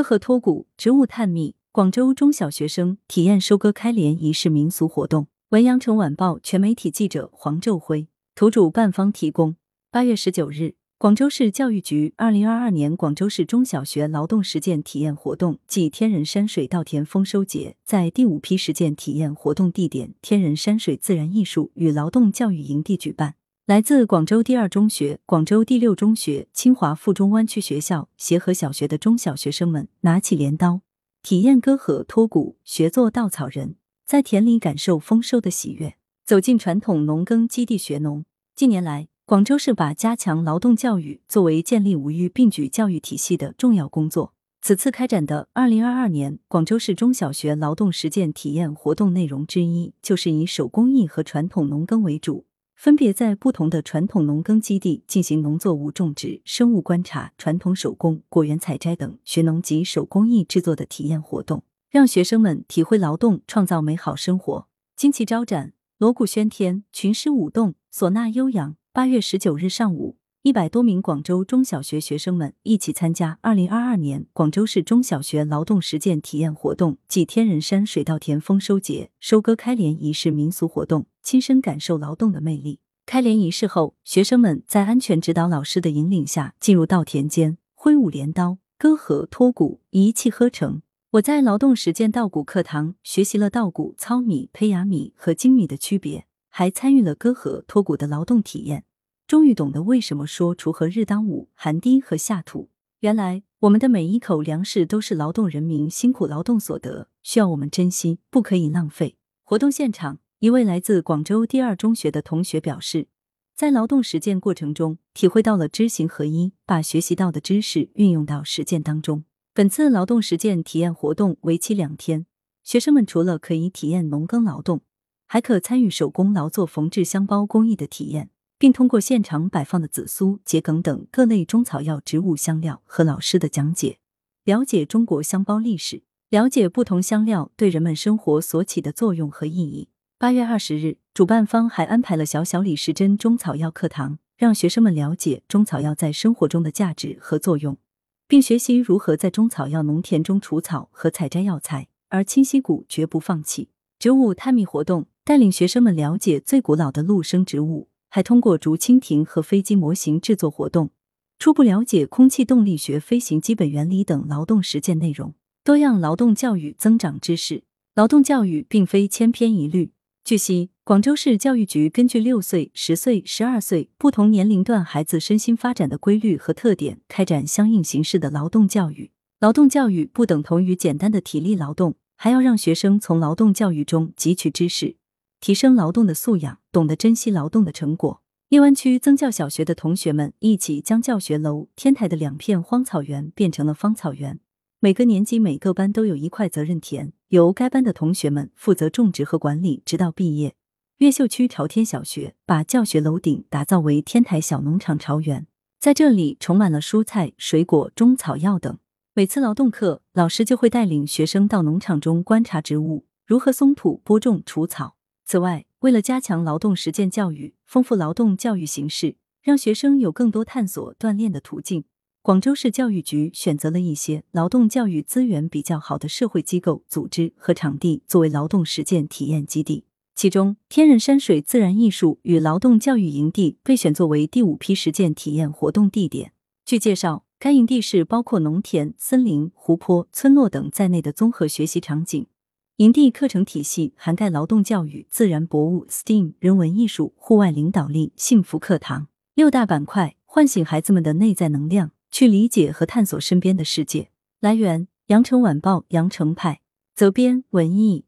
割禾脱谷，植物探秘。广州中小学生体验收割开镰仪式民俗活动。文阳城晚报全媒体记者黄昼辉，图主办方提供。八月十九日，广州市教育局二零二二年广州市中小学劳动实践体验活动暨天人山水稻田丰收节在第五批实践体验活动地点天人山水自然艺术与劳动教育营地举办。来自广州第二中学、广州第六中学、清华附中湾区学校、协和小学的中小学生们，拿起镰刀，体验割禾脱谷，学做稻草人。在田里感受丰收的喜悦，走进传统农耕基地学农。近年来，广州市把加强劳动教育作为建立五育并举教育体系的重要工作。此次开展的二零二二年广州市中小学劳动实践体验活动内容之一，就是以手工艺和传统农耕为主，分别在不同的传统农耕基地进行农作物种植、生物观察、传统手工、果园采摘等学农及手工艺制作的体验活动。让学生们体会劳动创造美好生活，旌旗招展，锣鼓喧天，群狮舞动，唢呐悠扬。八月十九日上午，一百多名广州中小学学生们一起参加二零二二年广州市中小学劳动实践体验活动暨天人山水稻田丰收节收割开镰仪式民俗活动，亲身感受劳动的魅力。开镰仪式后，学生们在安全指导老师的引领下，进入稻田间，挥舞镰刀，割禾脱谷，一气呵成。我在劳动实践稻谷课堂学习了稻谷、糙米、胚芽米和精米的区别，还参与了割禾脱谷的劳动体验，终于懂得为什么说“锄禾日当午，汗滴禾下土”。原来我们的每一口粮食都是劳动人民辛苦劳动所得，需要我们珍惜，不可以浪费。活动现场，一位来自广州第二中学的同学表示，在劳动实践过程中，体会到了知行合一，把学习到的知识运用到实践当中。本次劳动实践体验活动为期两天，学生们除了可以体验农耕劳动，还可参与手工劳作缝制香包工艺的体验，并通过现场摆放的紫苏、桔梗等各类中草药植物香料和老师的讲解，了解中国香包历史，了解不同香料对人们生活所起的作用和意义。八月二十日，主办方还安排了小小李时珍中草药课堂，让学生们了解中草药在生活中的价值和作用。并学习如何在中草药农田中除草和采摘药材，而清溪谷绝不放弃。植物探秘活动带领学生们了解最古老的陆生植物，还通过竹蜻蜓和飞机模型制作活动，初步了解空气动力学飞行基本原理等劳动实践内容。多样劳动教育增长知识，劳动教育并非千篇一律。据悉。广州市教育局根据六岁、十岁、十二岁不同年龄段孩子身心发展的规律和特点，开展相应形式的劳动教育。劳动教育不等同于简单的体力劳动，还要让学生从劳动教育中汲取知识，提升劳动的素养，懂得珍惜劳动的成果。荔湾区增教小学的同学们一起将教学楼天台的两片荒草原变成了芳草园，每个年级每个班都有一块责任田，由该班的同学们负责种植和管理，直到毕业。越秀区朝天小学把教学楼顶打造为天台小农场朝园，在这里充满了蔬菜、水果、中草药等。每次劳动课，老师就会带领学生到农场中观察植物如何松土、播种、除草。此外，为了加强劳动实践教育，丰富劳动教育形式，让学生有更多探索锻炼的途径，广州市教育局选择了一些劳动教育资源比较好的社会机构、组织和场地作为劳动实践体验基地。其中，天人山水自然艺术与劳动教育营地被选作为第五批实践体验活动地点。据介绍，该营地是包括农田、森林、湖泊、村落等在内的综合学习场景。营地课程体系涵盖劳动教育、自然博物、STEAM、人文艺术、户外领导力、幸福课堂六大板块，唤醒孩子们的内在能量，去理解和探索身边的世界。来源：羊城晚报羊城派，责编：文艺。